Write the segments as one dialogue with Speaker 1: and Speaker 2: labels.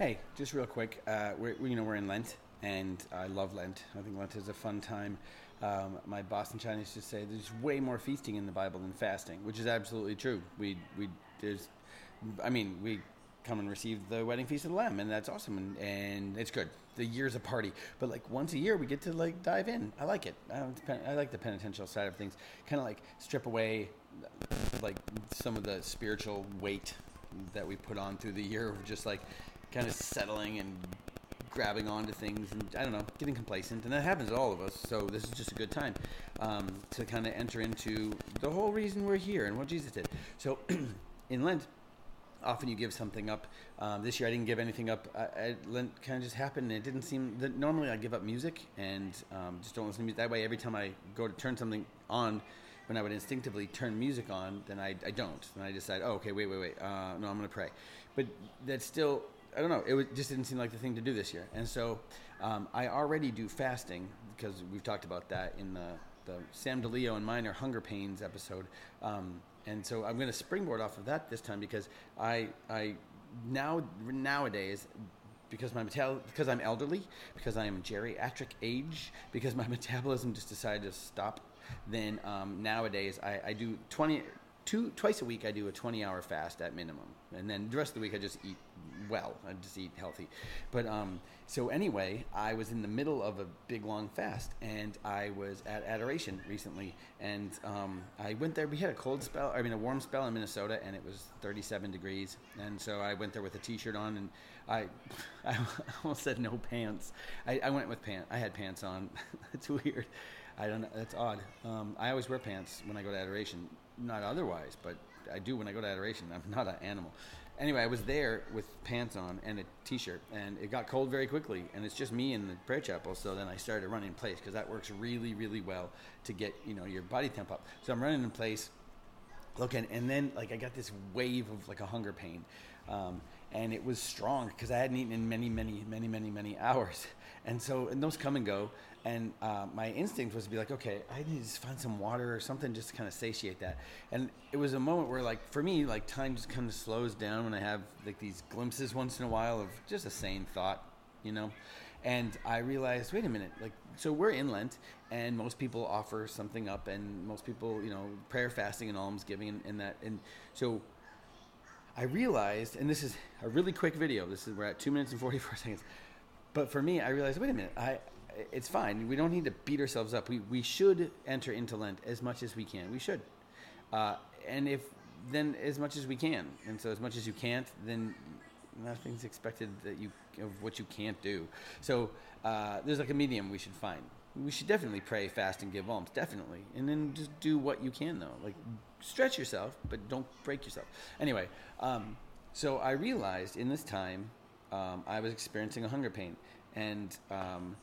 Speaker 1: Hey, just real quick, uh, we're, we- you know, we're in Lent, and I love Lent. I think Lent is a fun time. Um, my Boston Chinese to say there's way more feasting in the Bible than fasting, which is absolutely true. We, we, there's, I mean, we come and receive the wedding feast of the Lamb, and that's awesome, and, and it's good. The year's a party, but like once a year we get to like dive in. I like it. I like the penitential side of things. Kind of like strip away like some of the spiritual weight that we put on through the year of just like kind of settling and grabbing onto things and I don't know, getting complacent, and that happens to all of us. So this is just a good time um, to kind of enter into the whole reason we're here and what Jesus did. So in Lent, often you give something up. Um, this year I didn't give anything up. I, I, Lent kind of just happened. And it didn't seem that normally I give up music and um, just don't listen to music. That way, every time I go to turn something on, when I would instinctively turn music on, then I, I don't. Then I decide, oh, okay, wait, wait, wait. Uh, no, I'm going to pray. But that's still, I don't know. It was, just didn't seem like the thing to do this year. And so um, I already do fasting because we've talked about that in the, the Sam DeLeo and Minor Hunger Pains episode. Um, and so I'm going to springboard off of that this time because I, I now nowadays because my metal because I'm elderly, because I am geriatric age, because my metabolism just decided to stop. Then um, nowadays I, I do 20 two twice a week I do a 20 hour fast at minimum, and then the rest of the week I just eat well. I just eat healthy. But um, so anyway, I was in the middle of a big long fast, and I was at Adoration recently, and um, I went there. We had a cold spell, I mean a warm spell in Minnesota, and it was 37 degrees, and so I went there with a t-shirt on, and I, I almost said no pants. I, I went with pants. I had pants on. That's weird. I don't know. That's odd. Um, I always wear pants when I go to adoration. Not otherwise, but I do when I go to adoration. I'm not an animal. Anyway, I was there with pants on and a t-shirt, and it got cold very quickly. And it's just me in the prayer chapel. So then I started running in place because that works really, really well to get you know your body temp up. So I'm running in place, looking, and then like I got this wave of like a hunger pain, um, and it was strong because I hadn't eaten in many, many, many, many, many hours, and so and those come and go. And uh, my instinct was to be like, okay, I need to find some water or something just to kind of satiate that. And it was a moment where, like, for me, like time just kind of slows down when I have like these glimpses once in a while of just a sane thought, you know. And I realized, wait a minute, like, so we're in Lent, and most people offer something up, and most people, you know, prayer, fasting, and almsgiving, and, and that. And so I realized, and this is a really quick video. This is we're at two minutes and forty four seconds. But for me, I realized, wait a minute, I it's fine. We don't need to beat ourselves up. We we should enter into Lent as much as we can. We should, uh, and if then as much as we can, and so as much as you can't, then nothing's expected that you of what you can't do. So uh, there's like a medium we should find. We should definitely pray, fast, and give alms, definitely, and then just do what you can though. Like stretch yourself, but don't break yourself. Anyway, um, so I realized in this time um, I was experiencing a hunger pain, and um,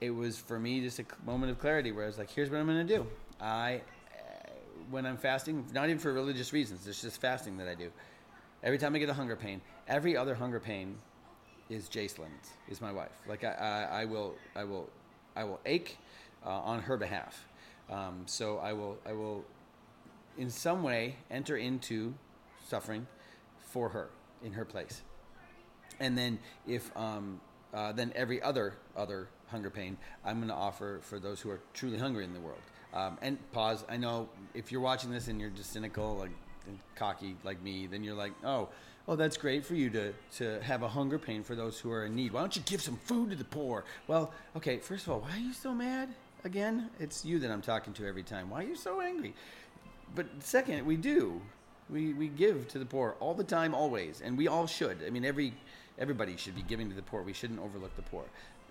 Speaker 1: it was for me just a moment of clarity where I was like, "Here's what I'm going to do. I, uh, when I'm fasting, not even for religious reasons, it's just fasting that I do. Every time I get a hunger pain, every other hunger pain is Jacelyn's, is my wife. Like I, I, I will, I will, I will ache uh, on her behalf. Um, so I will, I will, in some way, enter into suffering for her in her place. And then if um, uh, then every other other hunger pain I'm going to offer for those who are truly hungry in the world. Um, and pause. I know if you're watching this and you're just cynical, like and cocky like me, then you're like, oh, oh, that's great for you to to have a hunger pain for those who are in need. Why don't you give some food to the poor? Well, okay. First of all, why are you so mad? Again, it's you that I'm talking to every time. Why are you so angry? But second, we do. We, we give to the poor all the time, always, and we all should. I mean, every everybody should be giving to the poor. We shouldn't overlook the poor.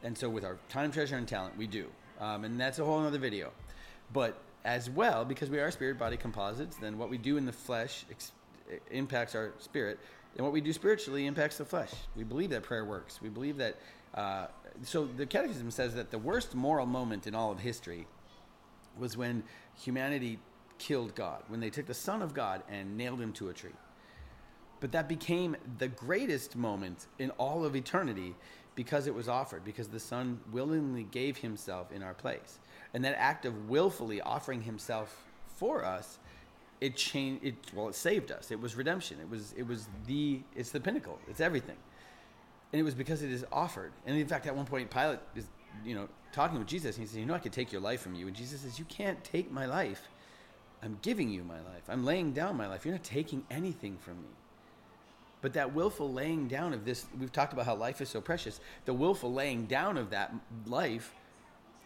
Speaker 1: And so, with our time, treasure, and talent, we do. Um, and that's a whole other video. But as well, because we are spirit body composites, then what we do in the flesh ex- impacts our spirit, and what we do spiritually impacts the flesh. We believe that prayer works. We believe that. Uh, so the Catechism says that the worst moral moment in all of history was when humanity killed God, when they took the Son of God and nailed him to a tree. But that became the greatest moment in all of eternity because it was offered, because the Son willingly gave himself in our place. And that act of willfully offering himself for us, it changed it well, it saved us. It was redemption. It was it was the it's the pinnacle. It's everything. and it was because it is offered. And in fact, at one point, Pilate is, you know, talking with Jesus, and he says, "You know, I could take your life from you." And Jesus says, "You can't take my life. I'm giving you my life. I'm laying down my life. You're not taking anything from me." But that willful laying down of this, we've talked about how life is so precious. The willful laying down of that life,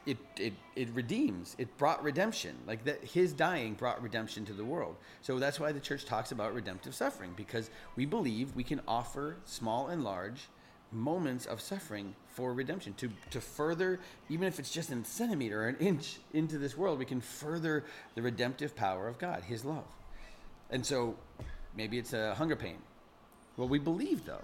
Speaker 1: it, it, it redeems. It brought redemption. Like that, his dying brought redemption to the world. So that's why the church talks about redemptive suffering, because we believe we can offer small and large moments of suffering for redemption to, to further even if it's just a centimeter or an inch into this world we can further the redemptive power of god his love and so maybe it's a hunger pain well, we believe though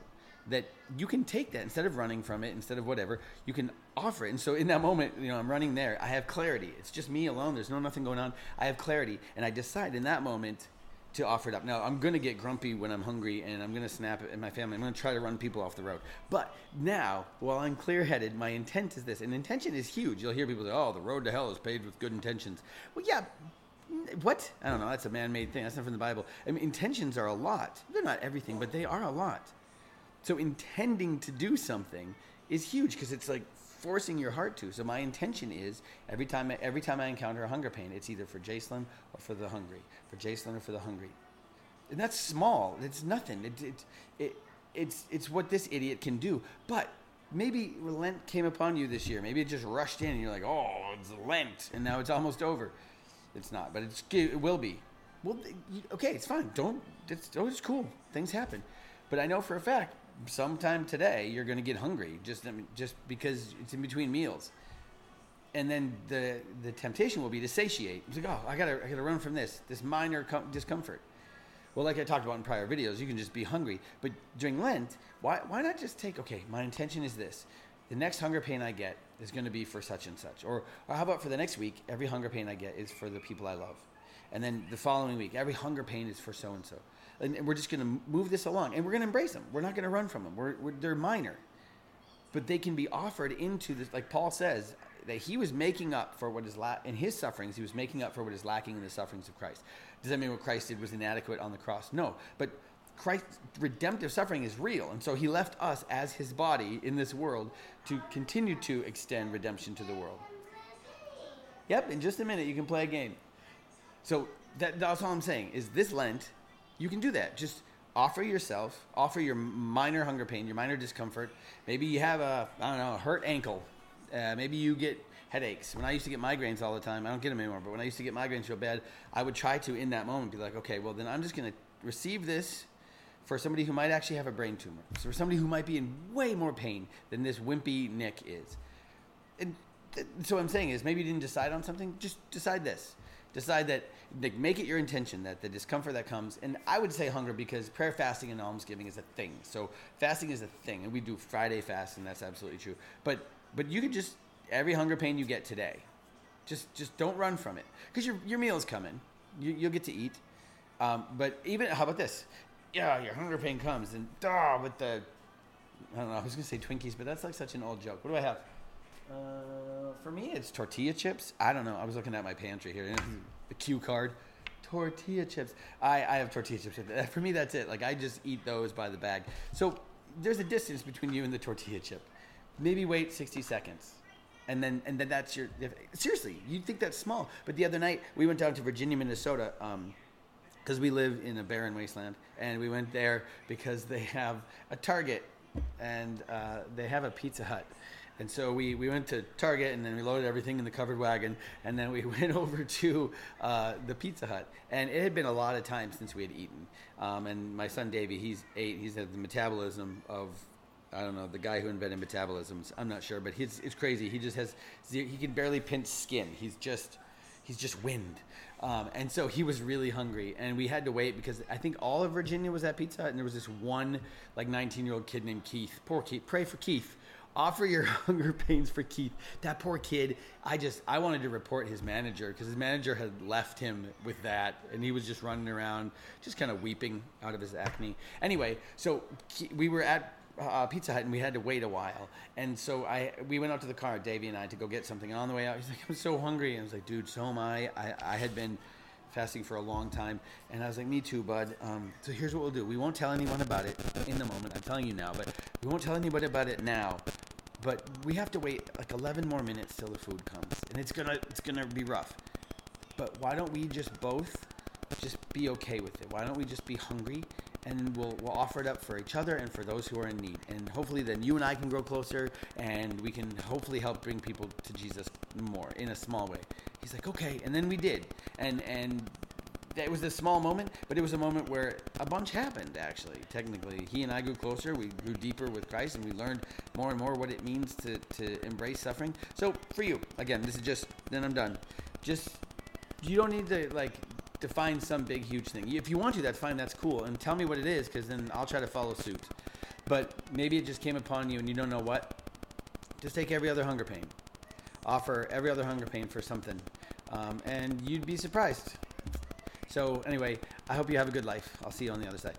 Speaker 1: that you can take that instead of running from it, instead of whatever, you can offer it. And so in that moment, you know, I'm running there. I have clarity. It's just me alone. There's no nothing going on. I have clarity, and I decide in that moment to offer it up. Now I'm gonna get grumpy when I'm hungry, and I'm gonna snap at my family. I'm gonna try to run people off the road. But now, while I'm clear-headed, my intent is this, and intention is huge. You'll hear people say, "Oh, the road to hell is paved with good intentions." Well, yeah, mm, what? I don't know. That's a man-made thing. That's not from the Bible. I mean, intentions are a lot. They're not everything, but they are a lot. So intending to do something is huge because it's like forcing your heart to. So my intention is every time every time I encounter a hunger pain, it's either for Jacelyn or for the hungry, for Jacelyn or for the hungry. And that's small. It's nothing. It, it, it, it's it's what this idiot can do. But maybe Lent came upon you this year. Maybe it just rushed in, and you're like, oh, it's Lent, and now it's almost over. It's not, but it's it will be. Well, okay, it's fine. Don't. It's oh, it's cool. Things happen, but I know for a fact sometime today you're going to get hungry just just because it's in between meals, and then the the temptation will be to satiate. It's like, oh, I gotta I gotta run from this this minor com- discomfort. Well, like I talked about in prior videos, you can just be hungry. But during Lent, why why not just take? Okay, my intention is this. The next hunger pain I get is going to be for such and such. Or, or how about for the next week, every hunger pain I get is for the people I love. And then the following week, every hunger pain is for so and so. And we're just going to move this along and we're going to embrace them. We're not going to run from them. We're, we're, they're minor. But they can be offered into this, like Paul says, that he was making up for what is la- in his sufferings, he was making up for what is lacking in the sufferings of Christ. Does that mean what Christ did was inadequate on the cross? No. But Christ's redemptive suffering is real. And so he left us as his body in this world to continue to extend redemption to the world. Yep, in just a minute you can play a game. So that, that's all I'm saying is this Lent, you can do that. Just offer yourself, offer your minor hunger pain, your minor discomfort. Maybe you have a, I don't know, a hurt ankle. Uh, maybe you get headaches. When I used to get migraines all the time, I don't get them anymore, but when I used to get migraines real bad, I would try to, in that moment, be like, okay, well, then I'm just going to receive this for somebody who might actually have a brain tumor, so for somebody who might be in way more pain than this wimpy Nick is. And th- so what I'm saying is maybe you didn't decide on something, just decide this. Decide that, make it your intention that the discomfort that comes, and I would say hunger because prayer, fasting, and almsgiving is a thing. So fasting is a thing, and we do Friday fast, and that's absolutely true. But but you could just every hunger pain you get today, just just don't run from it because your your meal is coming. You, you'll get to eat. Um, but even how about this? yeah, your hunger pain comes, and duh, with the, I don't know, I was gonna say Twinkies, but that's like such an old joke. What do I have? Uh, for me, it's tortilla chips. I don't know. I was looking at my pantry here, the cue card. Tortilla chips. I, I have tortilla chips. For me, that's it. Like I just eat those by the bag. So there's a distance between you and the tortilla chip. Maybe wait 60 seconds and then and then that's your seriously you'd think that's small but the other night we went down to virginia minnesota um, because we live in a barren wasteland, and we went there because they have a Target and uh, they have a Pizza Hut. And so we, we went to Target and then we loaded everything in the covered wagon and then we went over to uh, the Pizza Hut. And it had been a lot of time since we had eaten. Um, and my son Davey, he's eight, he's had the metabolism of, I don't know, the guy who invented metabolisms. I'm not sure, but he's, it's crazy. He just has, he can barely pinch skin. He's just, he's just wind. Um, and so he was really hungry, and we had to wait because I think all of Virginia was at Pizza Hut, and there was this one like 19 year old kid named Keith. Poor Keith. Pray for Keith. Offer your hunger pains for Keith. That poor kid. I just I wanted to report his manager because his manager had left him with that, and he was just running around, just kind of weeping out of his acne. Anyway, so we were at uh, Pizza Hut and we had to wait a while. And so I we went out to the car, Davey and I, to go get something. And on the way out, he's like, "I'm so hungry." And I was like, "Dude, so am I." I, I had been fasting for a long time, and I was like, "Me too, bud." Um, so here's what we'll do: we won't tell anyone about it in the moment. I'm telling you now, but we won't tell anybody about it now. But we have to wait like 11 more minutes till the food comes, and it's gonna it's gonna be rough. But why don't we just both just be okay with it? Why don't we just be hungry and we'll, we'll offer it up for each other and for those who are in need. And hopefully, then you and I can grow closer and we can hopefully help bring people to Jesus more in a small way. He's like, okay. And then we did. And, and it was a small moment, but it was a moment where a bunch happened, actually. Technically, he and I grew closer. We grew deeper with Christ, and we learned more and more what it means to, to embrace suffering. So, for you, again, this is just, then I'm done. Just, you don't need to, like, define some big, huge thing. If you want to, that's fine, that's cool. And tell me what it is, because then I'll try to follow suit. But maybe it just came upon you and you don't know what. Just take every other hunger pain. Offer every other hunger pain for something. Um, and you'd be surprised. So, anyway, I hope you have a good life. I'll see you on the other side.